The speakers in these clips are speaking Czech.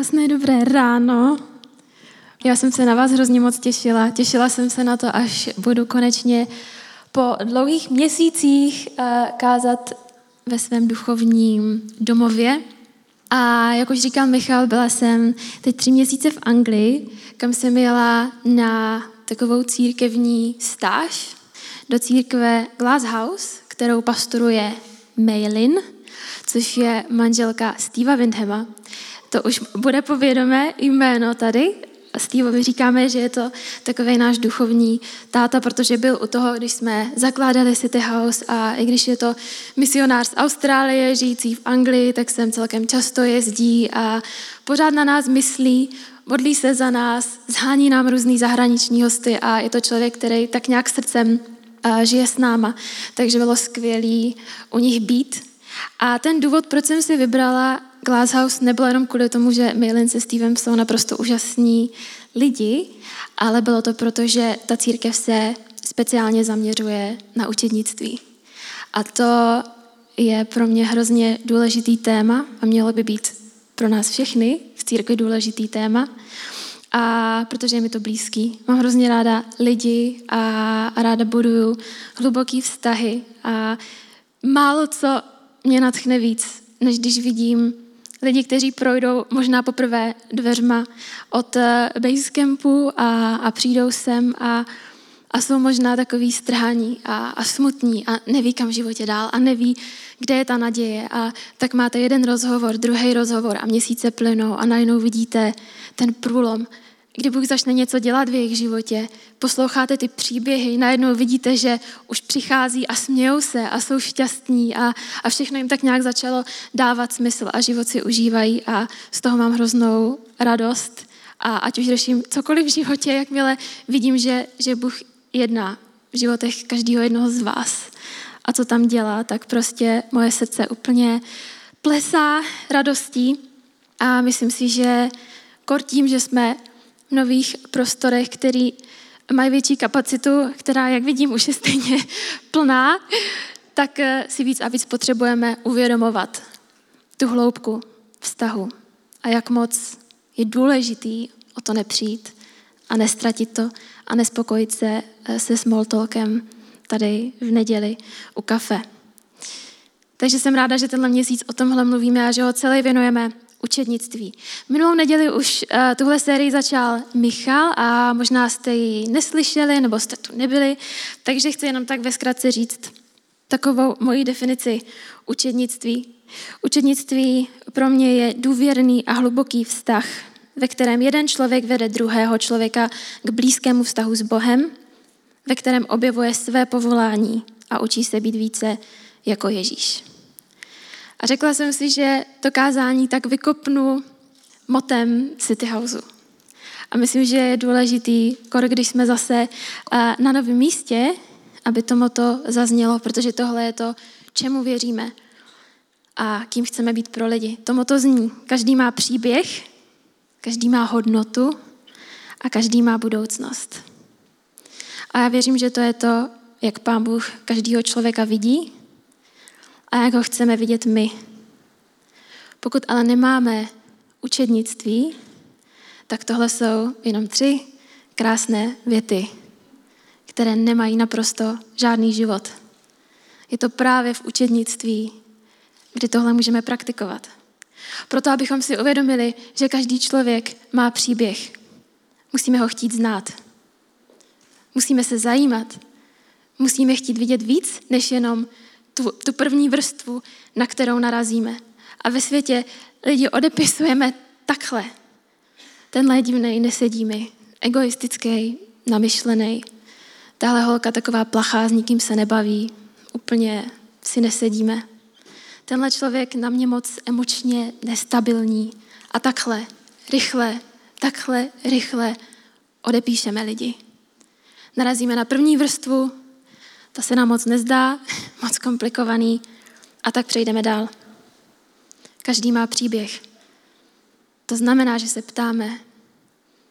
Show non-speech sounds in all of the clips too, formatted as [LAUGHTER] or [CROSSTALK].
Krásné dobré ráno. Já jsem se na vás hrozně moc těšila. Těšila jsem se na to, až budu konečně po dlouhých měsících eh, kázat ve svém duchovním domově. A jak už říkal Michal, byla jsem teď tři měsíce v Anglii, kam jsem jela na takovou církevní stáž do církve Glasshouse, kterou pastoruje Maylin, což je manželka Steva Windhema. To už bude povědomé jméno tady. Steveovi říkáme, že je to takový náš duchovní táta, protože byl u toho, když jsme zakládali City House a i když je to misionář z Austrálie, žijící v Anglii, tak sem celkem často jezdí a pořád na nás myslí, modlí se za nás, zhání nám různý zahraniční hosty a je to člověk, který tak nějak srdcem žije s náma. Takže bylo skvělé u nich být. A ten důvod, proč jsem si vybrala Glasshouse, nebylo jenom kvůli tomu, že Maylin se Stevem jsou naprosto úžasní lidi, ale bylo to proto, že ta církev se speciálně zaměřuje na učednictví. A to je pro mě hrozně důležitý téma a mělo by být pro nás všechny v církvi důležitý téma. A protože je mi to blízký, mám hrozně ráda lidi a, a ráda buduju hluboký vztahy a málo co mě natchne víc, než když vidím lidi, kteří projdou možná poprvé dveřma od eh, basecampu a, a přijdou sem a, a jsou možná takový strhaní a, a smutní a neví, kam v životě dál a neví, kde je ta naděje. A tak máte jeden rozhovor, druhý rozhovor a měsíce plynou a najednou vidíte ten průlom, kdy Bůh začne něco dělat v jejich životě, posloucháte ty příběhy, najednou vidíte, že už přichází a smějou se a jsou šťastní a, a všechno jim tak nějak začalo dávat smysl a život si užívají a z toho mám hroznou radost. A ať už řeším cokoliv v životě, jakmile vidím, že, že Bůh jedná v životech každého jednoho z vás a co tam dělá, tak prostě moje srdce úplně plesá radostí a myslím si, že kor tím, že jsme nových prostorech, který mají větší kapacitu, která, jak vidím, už je stejně [LAUGHS] plná, tak eh, si víc a víc potřebujeme uvědomovat tu hloubku vztahu a jak moc je důležitý o to nepřijít a nestratit to a nespokojit se eh, se small talkem tady v neděli u kafe. Takže jsem ráda, že tenhle měsíc o tomhle mluvíme a že ho celý věnujeme učednictví. Minulou neděli už uh, tuhle sérii začal Michal a možná jste ji neslyšeli nebo jste tu nebyli, takže chci jenom tak ve zkratce říct takovou moji definici učednictví. Učednictví pro mě je důvěrný a hluboký vztah, ve kterém jeden člověk vede druhého člověka k blízkému vztahu s Bohem, ve kterém objevuje své povolání a učí se být více jako Ježíš. A řekla jsem si, že to kázání tak vykopnu motem City Houseu. A myslím, že je důležitý, když jsme zase na novém místě, aby to moto zaznělo, protože tohle je to, čemu věříme a kým chceme být pro lidi. To moto zní, každý má příběh, každý má hodnotu a každý má budoucnost. A já věřím, že to je to, jak Pán Bůh každého člověka vidí a jak ho chceme vidět my. Pokud ale nemáme učednictví, tak tohle jsou jenom tři krásné věty, které nemají naprosto žádný život. Je to právě v učednictví, kdy tohle můžeme praktikovat. Proto, abychom si uvědomili, že každý člověk má příběh, musíme ho chtít znát. Musíme se zajímat. Musíme chtít vidět víc, než jenom tu, tu první vrstvu, na kterou narazíme. A ve světě lidi odepisujeme takhle. Tenhle je divnej, nesedí mi. Egoistický, namyšlený. Tahle holka taková plachá, s nikým se nebaví. Úplně si nesedíme. Tenhle člověk na mě moc emočně nestabilní. A takhle, rychle, takhle, rychle odepíšeme lidi. Narazíme na první vrstvu, ta se nám moc nezdá, [LAUGHS] moc komplikovaný a tak přejdeme dál. Každý má příběh. To znamená, že se ptáme,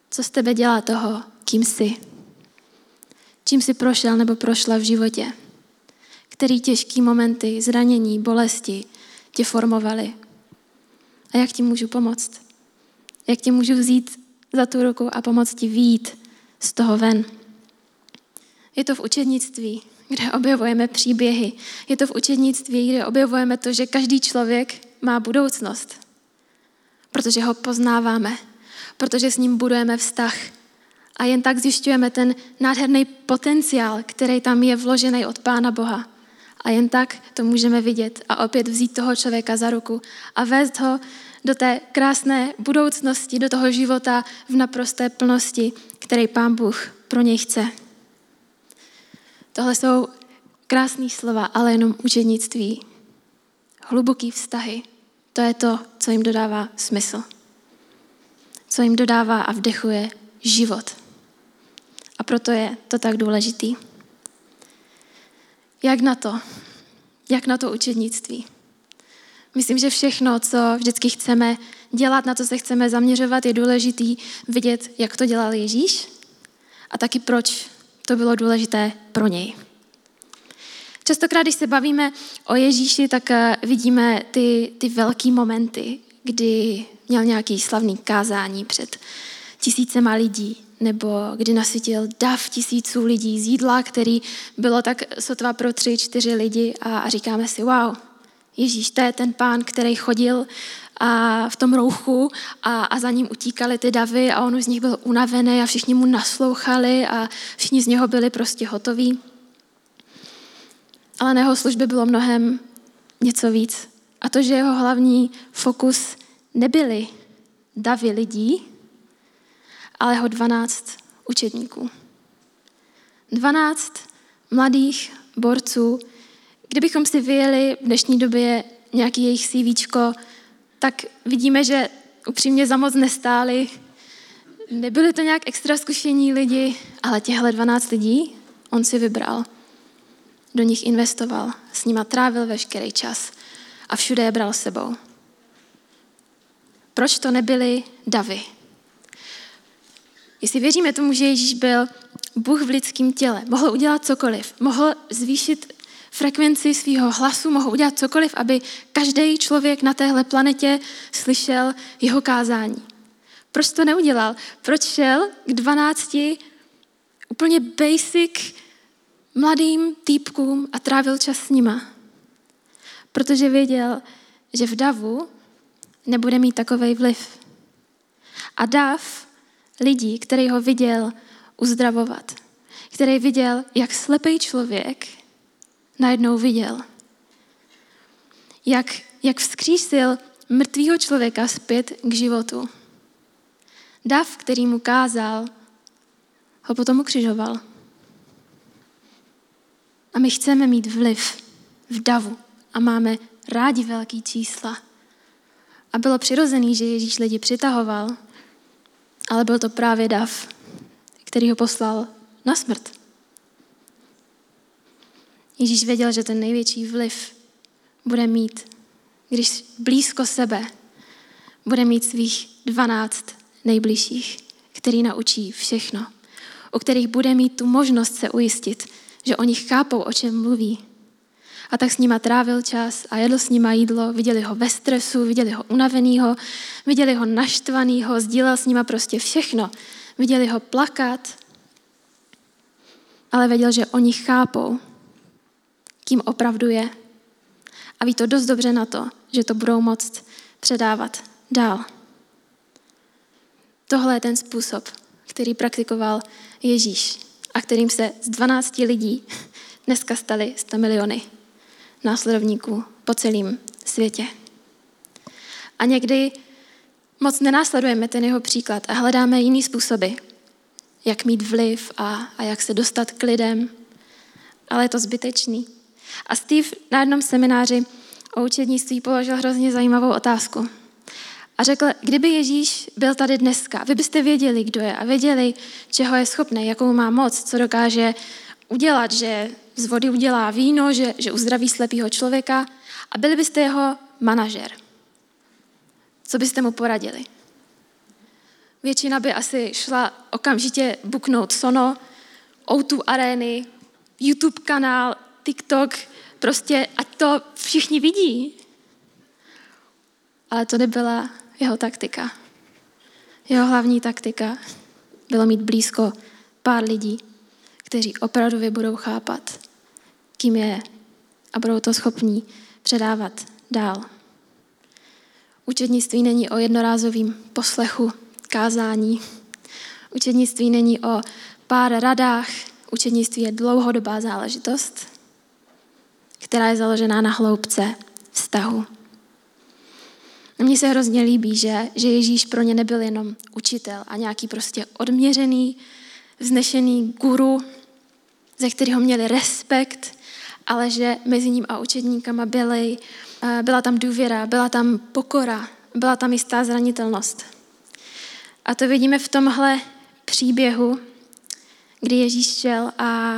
co z tebe dělá toho, kým jsi. Čím jsi prošel nebo prošla v životě. Který těžký momenty, zranění, bolesti tě formovaly. A jak ti můžu pomoct? jak tě můžu vzít za tu ruku a pomoct ti výjít z toho ven. Je to v učednictví, kde objevujeme příběhy. Je to v učednictví, kde objevujeme to, že každý člověk má budoucnost. Protože ho poznáváme, protože s ním budujeme vztah. A jen tak zjišťujeme ten nádherný potenciál, který tam je vložený od Pána Boha. A jen tak to můžeme vidět a opět vzít toho člověka za ruku a vést ho do té krásné budoucnosti, do toho života v naprosté plnosti, který Pán Bůh pro něj chce. Tohle jsou krásné slova, ale jenom učednictví. Hluboký vztahy. To je to, co jim dodává smysl. Co jim dodává a vdechuje život. A proto je to tak důležitý. Jak na to? Jak na to učednictví? Myslím, že všechno, co vždycky chceme dělat, na co se chceme zaměřovat, je důležitý vidět, jak to dělal Ježíš a taky proč to bylo důležité pro něj. Častokrát, když se bavíme o Ježíši, tak eh, vidíme ty, ty velké momenty, kdy měl nějaký slavný kázání před tisícema lidí, nebo kdy nasytil dav tisíců lidí z jídla, který bylo tak sotva pro tři, čtyři lidi a, a říkáme si, wow, Ježíš, to je ten pán, který chodil a v tom rouchu a, a za ním utíkali ty davy a on už z nich byl unavený a všichni mu naslouchali a všichni z něho byli prostě hotoví. Ale na jeho službě bylo mnohem něco víc. A to, že jeho hlavní fokus nebyly davy lidí, ale jeho dvanáct učedníků. Dvanáct mladých borců, kdybychom si vyjeli v dnešní době nějaký jejich CVčko, tak vidíme, že upřímně za moc nestáli. Nebyli to nějak extra zkušení lidi, ale těchto 12 lidí on si vybral. Do nich investoval, s nima trávil veškerý čas a všude je bral sebou. Proč to nebyly davy? Jestli věříme tomu, že Ježíš byl Bůh v lidském těle, mohl udělat cokoliv, mohl zvýšit frekvenci svého hlasu, mohl udělat cokoliv, aby každý člověk na téhle planetě slyšel jeho kázání. Proč to neudělal? Proč šel k 12 úplně basic mladým týpkům a trávil čas s nima? Protože věděl, že v davu nebude mít takový vliv. A dav lidí, který ho viděl uzdravovat, který viděl, jak slepý člověk najednou viděl. Jak, jak vzkřísil mrtvého člověka zpět k životu. Dav, který mu kázal, ho potom ukřižoval. A my chceme mít vliv v davu a máme rádi velký čísla. A bylo přirozený, že Ježíš lidi přitahoval, ale byl to právě dav, který ho poslal na smrt. Ježíš věděl, že ten největší vliv bude mít, když blízko sebe bude mít svých dvanáct nejbližších, který naučí všechno, u kterých bude mít tu možnost se ujistit, že oni chápou, o čem mluví. A tak s nima trávil čas a jedl s nima jídlo, viděli ho ve stresu, viděli ho unavenýho, viděli ho naštvanýho, sdílel s nima prostě všechno. Viděli ho plakat, ale věděl, že oni chápou, kým opravdu je. A ví to dost dobře na to, že to budou moct předávat dál. Tohle je ten způsob, který praktikoval Ježíš a kterým se z 12 lidí [LAUGHS] dneska stali 100 miliony následovníků po celém světě. A někdy moc nenásledujeme ten jeho příklad a hledáme jiný způsoby, jak mít vliv a, a jak se dostat k lidem, ale je to zbytečný. A Steve na jednom semináři o učednictví položil hrozně zajímavou otázku. A řekl, kdyby Ježíš byl tady dneska, vy byste věděli, kdo je a věděli, čeho je schopný, jakou má moc, co dokáže udělat, že z vody udělá víno, že, že uzdraví slepého člověka a byli byste jeho manažer. Co byste mu poradili? Většina by asi šla okamžitě buknout Sono, O2 arény, YouTube kanál, TikTok, prostě ať to všichni vidí. Ale to nebyla jeho taktika. Jeho hlavní taktika bylo mít blízko pár lidí, kteří opravdu budou chápat, kým je a budou to schopní předávat dál. Učednictví není o jednorázovém poslechu, kázání. Učednictví není o pár radách. Učednictví je dlouhodobá záležitost, která je založená na hloubce vztahu. Mně se hrozně líbí, že, že Ježíš pro ně nebyl jenom učitel a nějaký prostě odměřený, vznešený guru, ze kterého měli respekt, ale že mezi ním a učedníkama byly, eh, byla tam důvěra, byla tam pokora, byla tam jistá zranitelnost. A to vidíme v tomhle příběhu, kdy Ježíš šel a,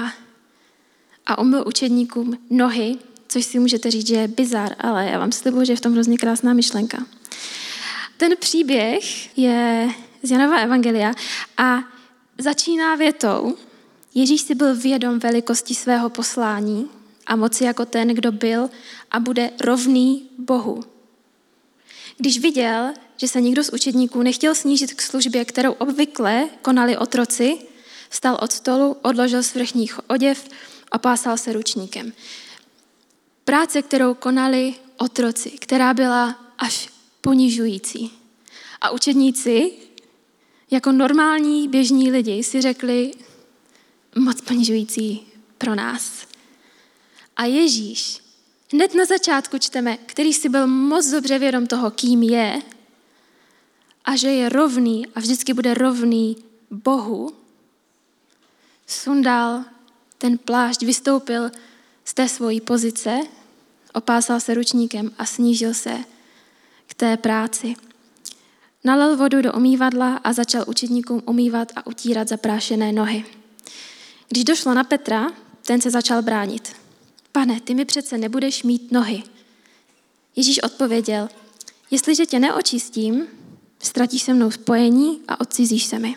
a umyl učedníkům nohy, což si můžete říct, že je bizar, ale já vám slibuji, že je v tom hrozně krásná myšlenka. Ten příběh je z Janova Evangelia a začíná větou, Ježíš si byl vědom velikosti svého poslání a moci jako ten, kdo byl a bude rovný Bohu. Když viděl, že se nikdo z učedníků nechtěl snížit k službě, kterou obvykle konali otroci, vstal od stolu, odložil svrchní oděv a pásal se ručníkem. Práce, kterou konali otroci, která byla až ponižující. A učedníci, jako normální běžní lidi, si řekli, moc ponižující pro nás. A Ježíš, hned na začátku čteme, který si byl moc dobře vědom toho, kým je, a že je rovný a vždycky bude rovný Bohu, sundal ten plášť, vystoupil z té svojí pozice, opásal se ručníkem a snížil se k té práci. Nalil vodu do omývadla a začal učedníkům umývat a utírat zaprášené nohy. Když došlo na Petra, ten se začal bránit. Pane, ty mi přece nebudeš mít nohy. Ježíš odpověděl, jestliže tě neočistím, ztratíš se mnou spojení a odcizíš se mi.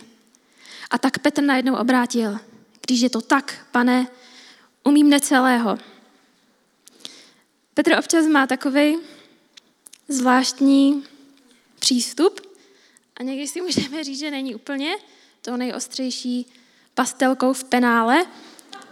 A tak Petr najednou obrátil, když je to tak, pane, umím necelého. Petr občas má takový zvláštní přístup a někdy si můžeme říct, že není úplně to nejostřejší pastelkou v penále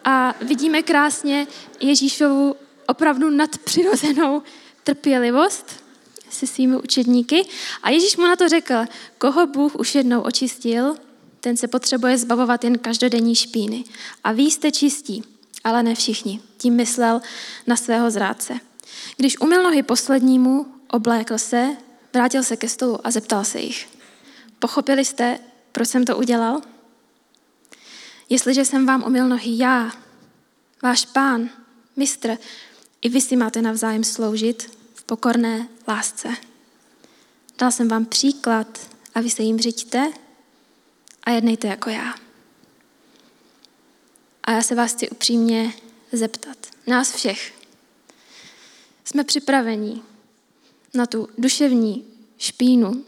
a vidíme krásně Ježíšovu opravdu nadpřirozenou trpělivost se svými učedníky. A Ježíš mu na to řekl, koho Bůh už jednou očistil, ten se potřebuje zbavovat jen každodenní špíny. A vy jste čistí, ale ne všichni. Tím myslel na svého zrádce. Když umyl nohy poslednímu, oblékl se, vrátil se ke stolu a zeptal se jich. Pochopili jste, proč jsem to udělal? Jestliže jsem vám umyl nohy já, váš pán, mistr, i vy si máte navzájem sloužit v pokorné lásce. Dal jsem vám příklad a vy se jim řiďte a jednejte jako já. A já se vás chci upřímně zeptat, nás všech, jsme připraveni na tu duševní špínu,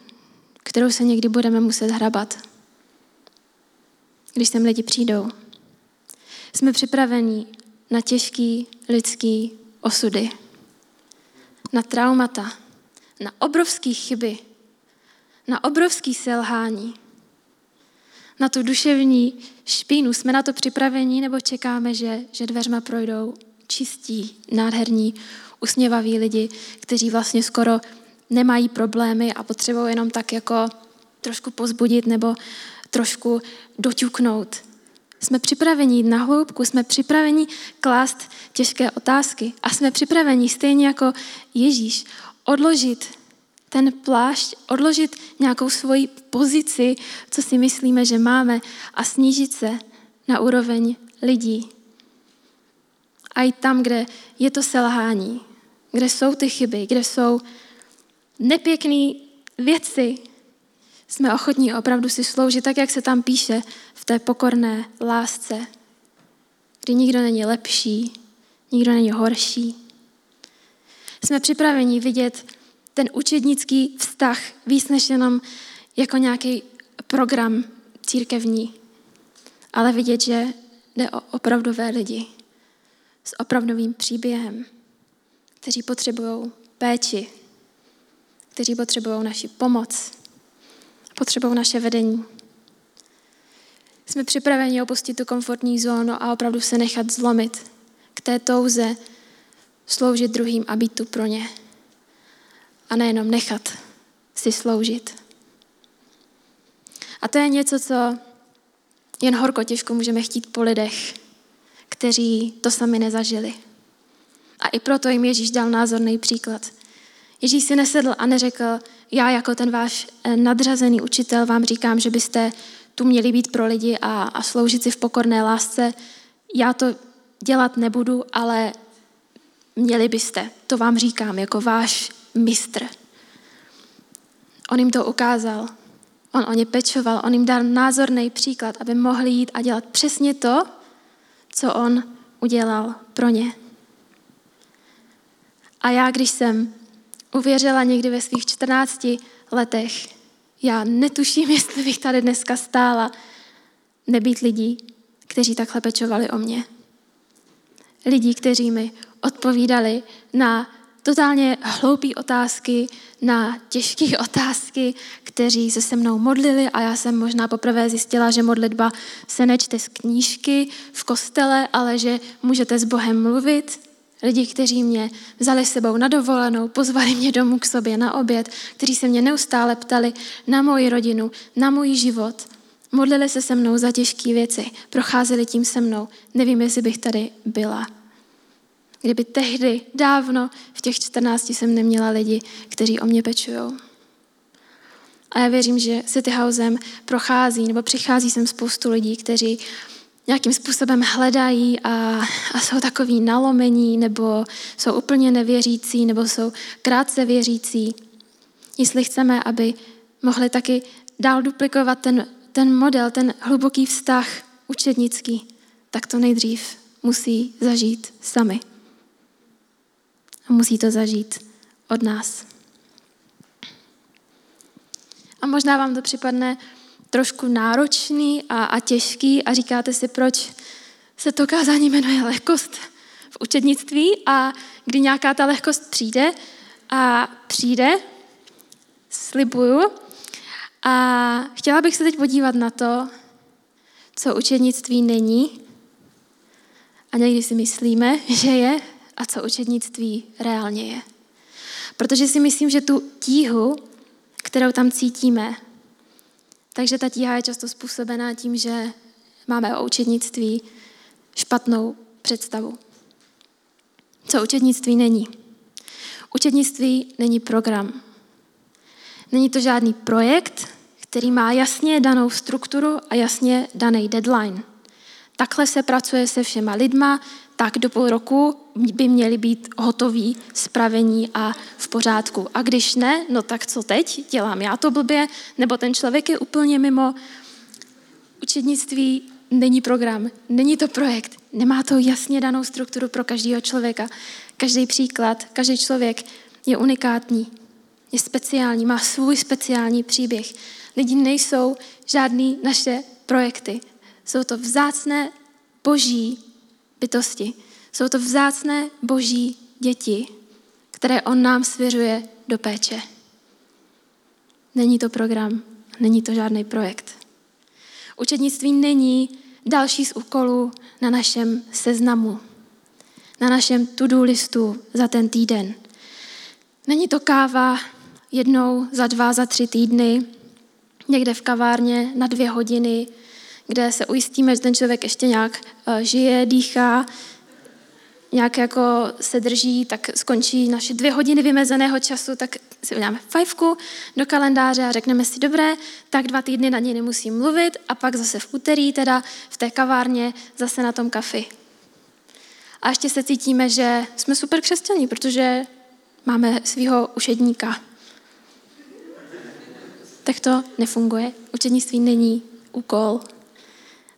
kterou se někdy budeme muset hrabat, když sem lidi přijdou. Jsme připraveni na těžký lidský osudy, na traumata, na obrovské chyby, na obrovský selhání, na tu duševní špínu. Jsme na to připraveni nebo čekáme, že, že dveřma projdou čistí, nádherní, usměvaví lidi, kteří vlastně skoro nemají problémy a potřebují jenom tak jako trošku pozbudit nebo trošku doťuknout. Jsme připraveni jít na hloubku, jsme připraveni klást těžké otázky a jsme připraveni stejně jako Ježíš odložit ten plášť, odložit nějakou svoji pozici, co si myslíme, že máme a snížit se na úroveň lidí. A i tam, kde je to selhání, kde jsou ty chyby, kde jsou nepěkné věci, jsme ochotní opravdu si sloužit tak, jak se tam píše v té pokorné lásce, kdy nikdo není lepší, nikdo není horší. Jsme připraveni vidět ten učednický vztah víc než jenom jako nějaký program církevní, ale vidět, že jde o opravdové lidi s opravdovým příběhem, kteří potřebují péči, kteří potřebují naši pomoc, potřebou naše vedení. Jsme připraveni opustit tu komfortní zónu a opravdu se nechat zlomit k té touze sloužit druhým a být tu pro ně. A nejenom nechat si sloužit. A to je něco, co jen horko těžko můžeme chtít po lidech, kteří to sami nezažili. A i proto jim Ježíš dal názorný příklad. Ježíš si nesedl a neřekl, já jako ten váš eh, nadřazený učitel vám říkám, že byste tu měli být pro lidi a, a sloužit si v pokorné lásce. Já to dělat nebudu, ale měli byste. To vám říkám jako váš mistr. On jim to ukázal. On o ně pečoval, on jim dal názorný příklad, aby mohli jít a dělat přesně to, co on udělal pro ně. A já, když jsem uvěřila někdy ve svých 14 letech, já netuším, [LAUGHS] jestli bych tady dneska stála, nebýt lidí, kteří takhle pečovali o mě. Lidí, kteří mi odpovídali na totálně hloupé otázky, na těžké [LAUGHS] otázky, kteří se se mnou modlili a já jsem možná poprvé zjistila, že modlitba se nečte z knížky v kostele, ale že můžete s Bohem mluvit. Lidi, kteří mě vzali sebou na dovolenou, pozvali mě domů k sobě na oběd, kteří se mě neustále ptali na moji rodinu, na můj život. Modlili se se mnou za těžké věci, procházeli tím se mnou. Nevím, jestli bych tady byla. Kdyby tehdy, dávno, v těch 14 jsem neměla lidi, kteří o mě pečují. A já věřím, že City Housem prochází nebo přichází sem spoustu lidí, kteří nějakým způsobem hledají a, a jsou takový nalomení, nebo jsou úplně nevěřící, nebo jsou krátce věřící. Jestli chceme, aby mohli taky dál duplikovat ten, ten model, ten hluboký vztah učednický, tak to nejdřív musí zažít sami. A musí to zažít od nás. A možná vám to připadne trošku náročný a, a těžký a říkáte si, proč se to kázání jmenuje lehkost v učednictví a kdy nějaká ta lehkost přijde a přijde, slibuju. A chtěla bych se teď podívat na to, co učednictví není a někdy si myslíme, že je a co učednictví reálně je. Protože si myslím, že tu tíhu, kterou tam cítíme, takže ta tíha je často způsobená tím, že máme o učednictví špatnou představu. Co učednictví není? Učednictví není program. Není to žádný projekt, který má jasně danou strukturu a jasně daný deadline. Takhle se pracuje se všema lidma, tak do půl roku by měli být hotoví, spravení a v pořádku. A když ne, no tak co teď? Dělám já to blbě? Nebo ten člověk je úplně mimo? Učednictví není program, není to projekt, nemá to jasně danou strukturu pro každého člověka. Každý příklad, každý člověk je unikátní, je speciální, má svůj speciální příběh. Lidi nejsou žádný naše projekty. Jsou to vzácné boží bytosti. Jsou to vzácné boží děti, které on nám svěřuje do péče. Není to program, není to žádný projekt. Učednictví není další z úkolů na našem seznamu, na našem to-do listu za ten týden. Není to káva jednou za dva, za tři týdny, někde v kavárně na dvě hodiny, kde se ujistíme, že ten člověk ještě nějak eh, žije, dýchá, nějak jako se drží, tak skončí naše dvě hodiny vymezeného času, tak si uděláme fajfku do kalendáře a řekneme si, dobré, tak dva týdny na něj nemusím mluvit a pak zase v úterý teda v té kavárně zase na tom kafi. A ještě se cítíme, že jsme super křesťaní, protože máme svého ušedníka. Tak to nefunguje. Učednictví není úkol,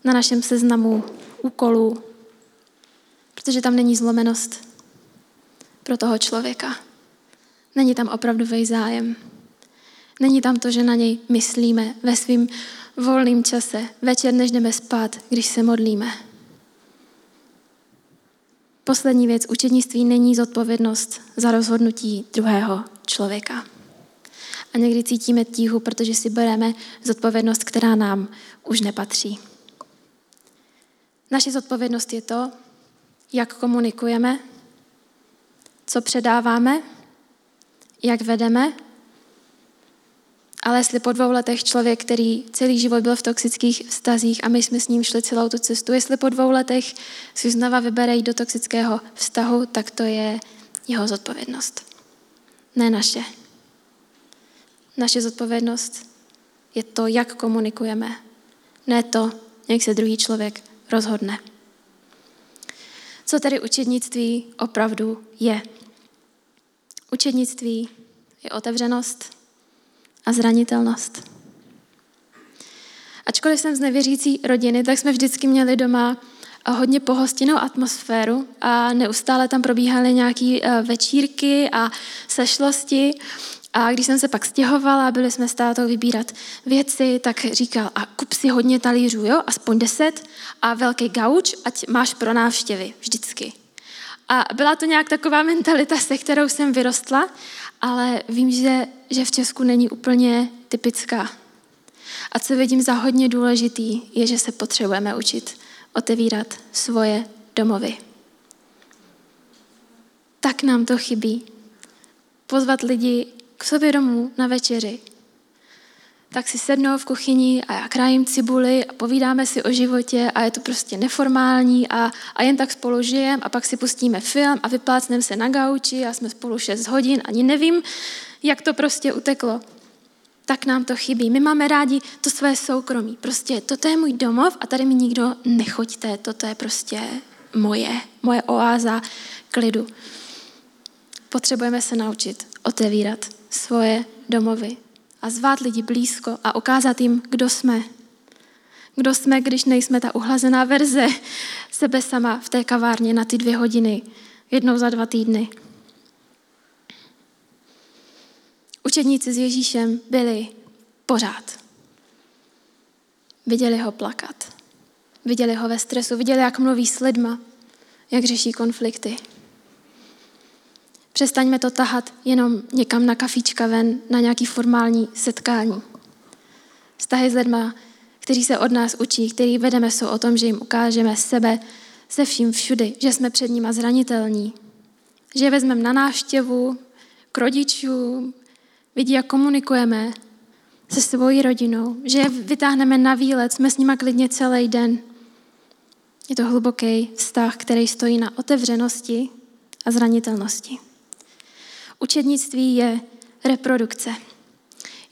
na našem seznamu úkolů, protože tam není zlomenost pro toho člověka. Není tam opravdový zájem. Není tam to, že na něj myslíme ve svým volným čase, večer, než jdeme spát, když se modlíme. Poslední věc, učednictví není zodpovědnost za rozhodnutí druhého člověka. A někdy cítíme tíhu, protože si bereme zodpovědnost, která nám už nepatří. Naše zodpovědnost je to, jak komunikujeme, co předáváme, jak vedeme ale jestli po dvou letech člověk, který celý život byl v toxických vztazích a my jsme s ním šli celou tu cestu, jestli po dvou letech si znova vybere jít do toxického vztahu, tak to je jeho zodpovědnost. Ne naše. Naše zodpovědnost je to, jak komunikujeme. Ne to, jak se druhý člověk rozhodne. Co tedy učednictví opravdu je? Učednictví je otevřenost, a zranitelnost. Ačkoliv jsem z nevěřící rodiny, tak jsme vždycky měli doma eh, hodně pohostinnou atmosféru a neustále tam probíhaly nějaké eh, večírky a sešlosti. A když jsem se pak stěhovala, byli jsme s tátou vybírat věci, tak říkal, a kup si hodně talířů, jo, aspoň deset a velký gauč, ať máš pro návštěvy vždycky. A byla to nějak taková mentalita, se kterou jsem vyrostla ale vím, že, že v Česku není úplně typická. A co vidím za hodně důležitý, je, že se potřebujeme učit otevírat svoje domovy. Tak nám to chybí. Pozvat lidi k sobě domů na večeři, tak si sednou v kuchyni a já krájím cibuli a povídáme si o životě a je to prostě neformální a, a jen tak spolu žijem a pak si pustíme film a vyplácneme se na gauči a jsme spolu 6 hodin, ani nevím, jak to prostě uteklo. Tak nám to chybí. My máme rádi to své soukromí. Prostě toto je můj domov a tady mi nikdo nechoďte. Toto je prostě moje, moje oáza klidu. Potřebujeme se naučit otevírat svoje domovy a zvát lidi blízko a ukázat jim, kdo jsme. Kdo jsme, když nejsme ta uhlazená verze sebe sama v té kavárně na ty dvě hodiny, jednou za dva týdny. Učedníci s Ježíšem byli pořád. Viděli ho plakat. Viděli ho ve stresu, viděli, jak mluví s lidma, jak řeší konflikty. Přestaňme to tahat jenom někam na kafíčka ven, na nějaký formální setkání. Vztahy s lidma, kteří se od nás učí, který vedeme, jsou o tom, že jim ukážeme sebe se vším všudy, že jsme před nimi zranitelní, že je vezmeme na návštěvu k rodičům, vidí, jak komunikujeme se svojí rodinou, že je vytáhneme na výlet, jsme s nima klidně celý den. Je to hluboký vztah, který stojí na otevřenosti a zranitelnosti. Učednictví je reprodukce.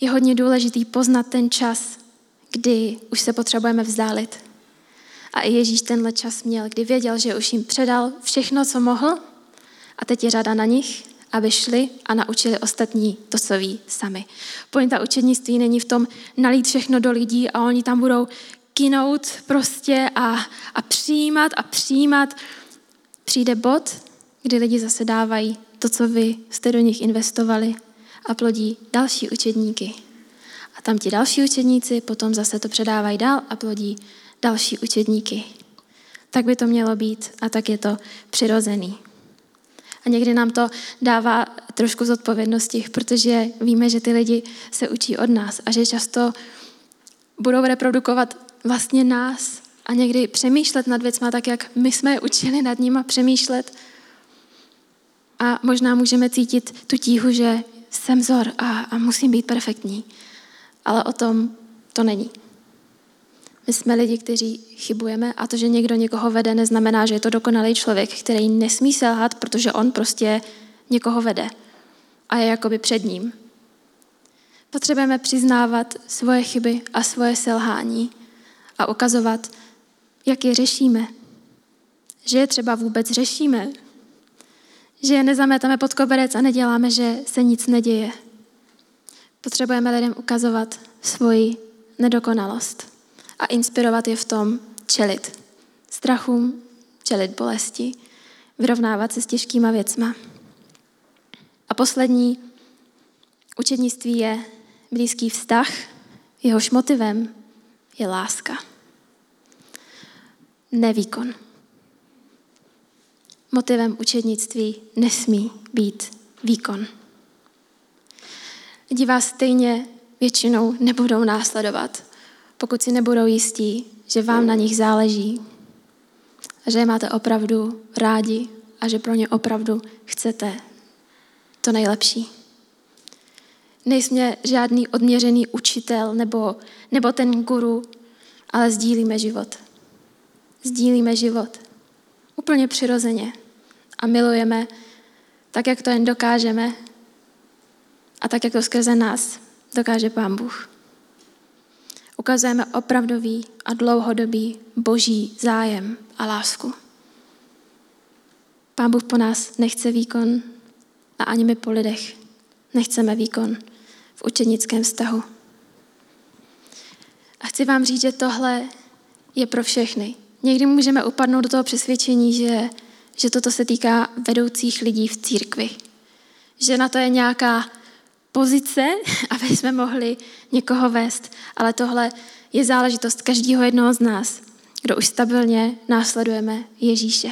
Je hodně důležitý poznat ten čas, kdy už se potřebujeme vzdálit. A i Ježíš tenhle čas měl, kdy věděl, že už jim předal všechno, co mohl a teď je řada na nich, aby šli a naučili ostatní to, co ví sami. Pointa učednictví není v tom nalít všechno do lidí a oni tam budou kinout prostě a, a přijímat a přijímat. Přijde bod, kdy lidi zase dávají to, co vy jste do nich investovali a plodí další učedníky. A tam ti další učedníci potom zase to předávají dál a plodí další učedníky. Tak by to mělo být a tak je to přirozený. A někdy nám to dává trošku zodpovědnosti, protože víme, že ty lidi se učí od nás a že často budou reprodukovat vlastně nás a někdy přemýšlet nad věcma tak, jak my jsme je učili nad nimi přemýšlet a možná můžeme cítit tu tíhu, že jsem vzor a, a musím být perfektní. Ale o tom to není. My jsme lidi, kteří chybujeme a to, že někdo někoho vede, neznamená, že je to dokonalý člověk, který nesmí selhat, protože on prostě někoho vede a je jakoby před ním. Potřebujeme přiznávat svoje chyby a svoje selhání a ukazovat, jak je řešíme. Že je třeba vůbec řešíme, že nezametáme pod koberec a neděláme, že se nic neděje. Potřebujeme lidem ukazovat svoji nedokonalost a inspirovat je v tom čelit strachům, čelit bolesti, vyrovnávat se s těžkýma věcma. A poslední učednictví je blízký vztah, jehož motivem je láska. Nevýkon. Motivem učednictví nesmí být výkon. Lidi vás stejně většinou nebudou následovat, pokud si nebudou jistí, že vám na nich záleží a že je máte opravdu rádi a že pro ně opravdu chcete to nejlepší. Nejsme žádný odměřený učitel nebo, nebo ten guru, ale sdílíme život. Sdílíme život. Úplně přirozeně. A milujeme tak, jak to jen dokážeme a tak, jak to skrze nás dokáže Pán Bůh. Ukazujeme opravdový a dlouhodobý boží zájem a lásku. Pán Bůh po nás nechce výkon a ani my po lidech nechceme výkon v učenickém vztahu. A chci vám říct, že tohle je pro všechny. Někdy můžeme upadnout do toho přesvědčení, že, že toto se týká vedoucích lidí v církvi. Že na to je nějaká pozice, [LAUGHS] aby jsme mohli někoho vést. Ale tohle je záležitost každého jednoho z nás, kdo už stabilně následujeme Ježíše.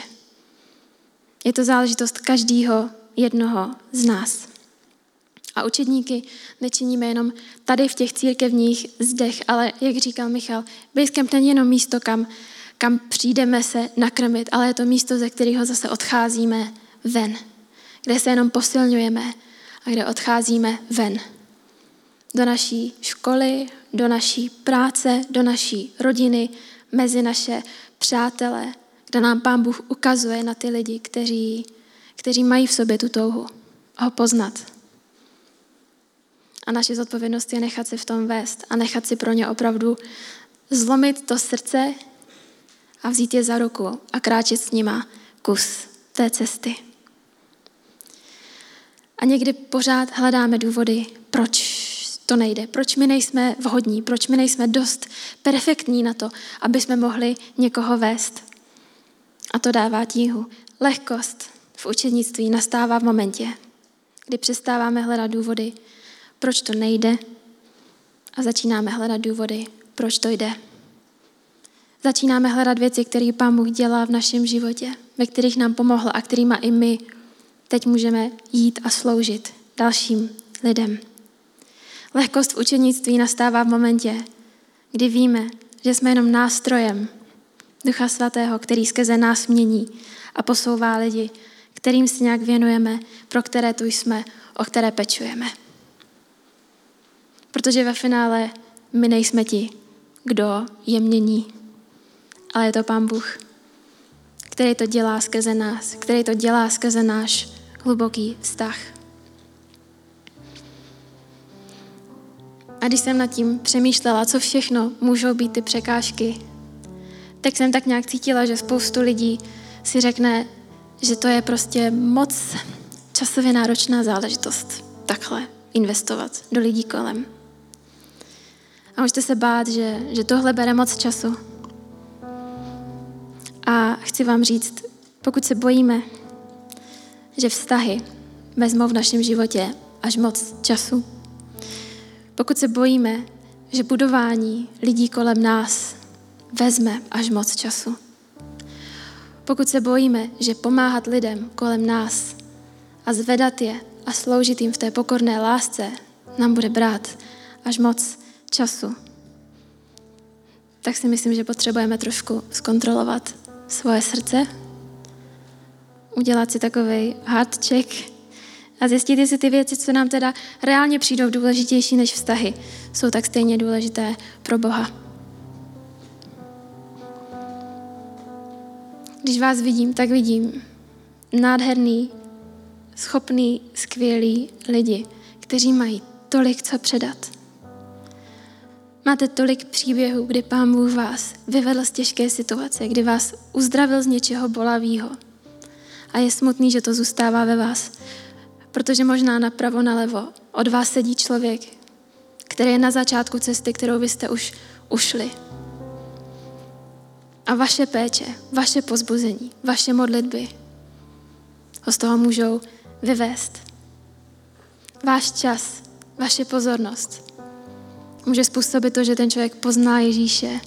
Je to záležitost každého jednoho z nás. A učedníky nečiníme jenom tady v těch církevních zdech, ale jak říkal Michal, Basecamp není jenom místo, kam, kam přijdeme se nakrmit, ale je to místo, ze kterého zase odcházíme ven, kde se jenom posilňujeme a kde odcházíme ven. Do naší školy, do naší práce, do naší rodiny, mezi naše přátele, kde nám Pán Bůh ukazuje na ty lidi, kteří, kteří mají v sobě tu touhu ho poznat. A naše zodpovědnost je nechat se v tom vést a nechat si pro ně opravdu zlomit to srdce a vzít je za ruku a kráčet s nima kus té cesty. A někdy pořád hledáme důvody, proč to nejde, proč my nejsme vhodní, proč my nejsme dost perfektní na to, aby jsme mohli někoho vést. A to dává tíhu. Lehkost v učednictví nastává v momentě, kdy přestáváme hledat důvody, proč to nejde a začínáme hledat důvody, proč to jde. Začínáme hledat věci, které Pán Bůh dělá v našem životě, ve kterých nám pomohl a kterýma i my teď můžeme jít a sloužit dalším lidem. Lehkost v učenictví nastává v momentě, kdy víme, že jsme jenom nástrojem Ducha Svatého, který skrze nás mění a posouvá lidi, kterým si nějak věnujeme, pro které tu jsme, o které pečujeme. Protože ve finále my nejsme ti, kdo je mění, ale je to Pán Bůh, který to dělá skrze nás, který to dělá skrze náš hluboký vztah. A když jsem nad tím přemýšlela, co všechno můžou být ty překážky, tak jsem tak nějak cítila, že spoustu lidí si řekne, že to je prostě moc časově náročná záležitost takhle investovat do lidí kolem. A můžete se bát, že, že tohle bere moc času. Chci vám říct, pokud se bojíme, že vztahy vezmou v našem životě až moc času, pokud se bojíme, že budování lidí kolem nás vezme až moc času, pokud se bojíme, že pomáhat lidem kolem nás a zvedat je a sloužit jim v té pokorné lásce nám bude brát až moc času, tak si myslím, že potřebujeme trošku zkontrolovat svoje srdce, udělat si takový check a zjistit, jestli ty věci, co nám teda reálně přijdou důležitější než vztahy, jsou tak stejně důležité pro Boha. Když vás vidím, tak vidím nádherný, schopný, skvělý lidi, kteří mají tolik co předat. Máte tolik příběhů, kdy Pán Bůh vás vyvedl z těžké situace, kdy vás uzdravil z něčeho bolavého. A je smutný, že to zůstává ve vás, protože možná napravo, nalevo od vás sedí člověk, který je na začátku cesty, kterou vy jste už ušli. A vaše péče, vaše pozbuzení, vaše modlitby ho z toho můžou vyvést. Váš čas, vaše pozornost může způsobit to, že ten člověk pozná Ježíše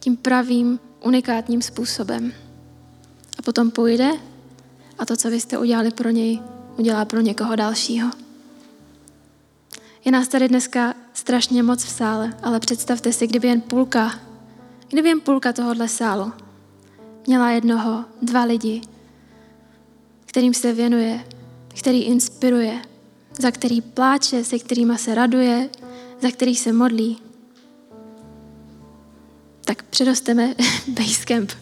tím pravým, unikátním způsobem. A potom půjde a to, co vy jste udělali pro něj, udělá pro někoho dalšího. Je nás tady dneska strašně moc v sále, ale představte si, kdyby jen půlka, kdyby jen půlka tohohle sálu měla jednoho, dva lidi, kterým se věnuje, který inspiruje, za který pláče, se kterýma se raduje, za který se modlí, tak předosteme [LAUGHS] Basecamp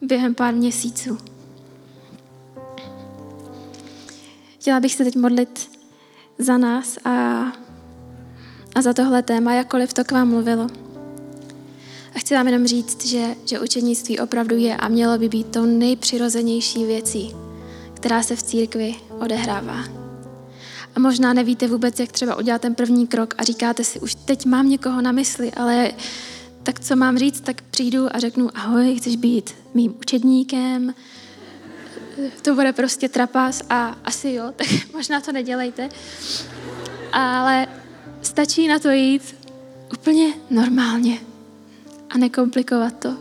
během pár měsíců. Chtěla bych se teď modlit za nás a, a za tohle téma, jakkoliv to k vám mluvilo. A chci vám jenom říct, že, že učednictví opravdu je a mělo by být tou nejpřirozenější věcí, která se v církvi odehrává. A možná nevíte vůbec, jak třeba udělat ten první krok a říkáte si, už teď mám někoho na mysli, ale tak co mám říct, tak přijdu a řeknu, ahoj, chceš být mým učedníkem, to bude prostě trapas a asi jo, [LAUGHS] tak možná to nedělejte. Ale stačí na to jít úplně normálně a nekomplikovat to.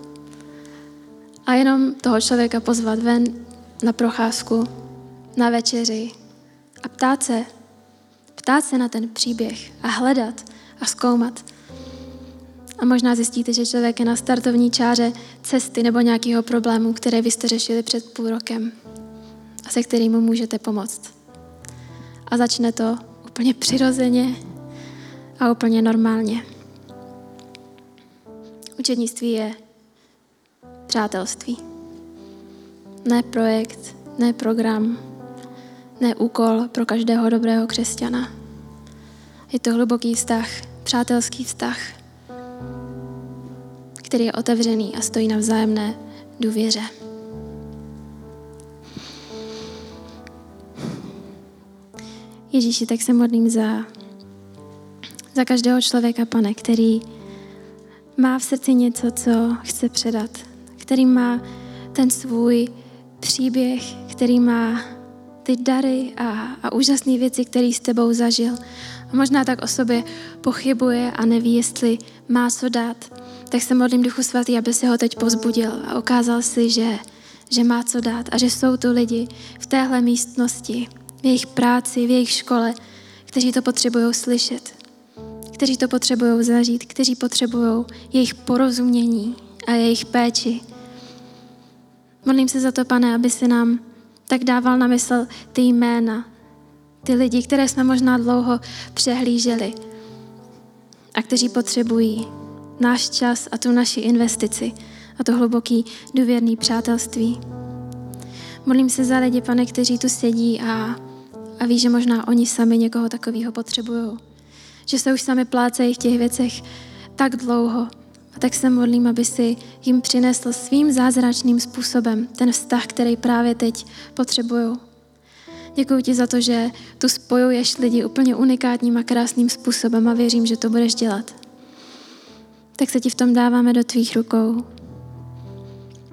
A jenom toho člověka pozvat ven na procházku, na večeři a ptát se, ptát se na ten příběh a hledat a zkoumat. A možná zjistíte, že člověk je na startovní čáře cesty nebo nějakého problému, které vy jste řešili před půl rokem a se kterým mu můžete pomoct. A začne to úplně přirozeně a úplně normálně. Učednictví je přátelství. Ne projekt, ne program, ne úkol pro každého dobrého křesťana. Je to hluboký vztah, přátelský vztah, který je otevřený a stojí na vzájemné důvěře. Ježíši, tak se modlím za, za každého člověka, pane, který má v srdci něco, co chce předat, který má ten svůj příběh, který má ty dary a, a úžasné věci, které s tebou zažil. A možná tak o sobě pochybuje a neví, jestli má co dát. Tak se modlím Duchu Svatý, aby se ho teď pozbudil a ukázal si, že, že má co dát a že jsou tu lidi v téhle místnosti, v jejich práci, v jejich škole, kteří to potřebují slyšet, kteří to potřebují zažít, kteří potřebují jejich porozumění a jejich péči. Modlím se za to, pane, aby se nám tak dával na mysl ty jména, ty lidi, které jsme možná dlouho přehlíželi a kteří potřebují náš čas a tu naši investici a to hluboký důvěrný přátelství. Modlím se za lidi, pane, kteří tu sedí a, a ví, že možná oni sami někoho takového potřebují. Že se už sami plácejí v těch věcech tak dlouho. A tak se modlím, aby si jim přinesl svým zázračným způsobem ten vztah, který právě teď potřebují. Děkuji ti za to, že tu spojuješ lidi úplně unikátním a krásným způsobem a věřím, že to budeš dělat. Tak se ti v tom dáváme do tvých rukou.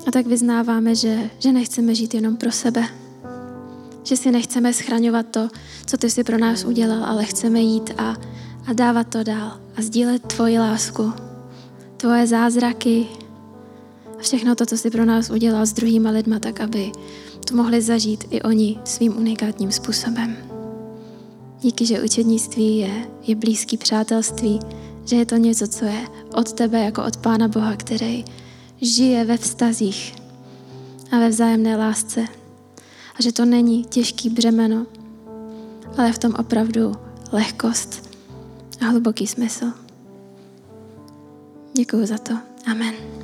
A tak vyznáváme, že, že nechceme žít jenom pro sebe. Že si nechceme schraňovat to, co ty si pro nás udělal, ale chceme jít a, a dávat to dál a sdílet tvoji lásku, tvoje zázraky a všechno to, co jsi pro nás udělal s druhýma lidma, tak aby to mohli zažít i oni svým unikátním způsobem. Díky, že učednictví je, je blízký přátelství, že je to něco, co je od tebe jako od Pána Boha, který žije ve vztazích a ve vzájemné lásce. A že to není těžký břemeno, ale v tom opravdu lehkost a hluboký smysl. Děkuji za to. Amen.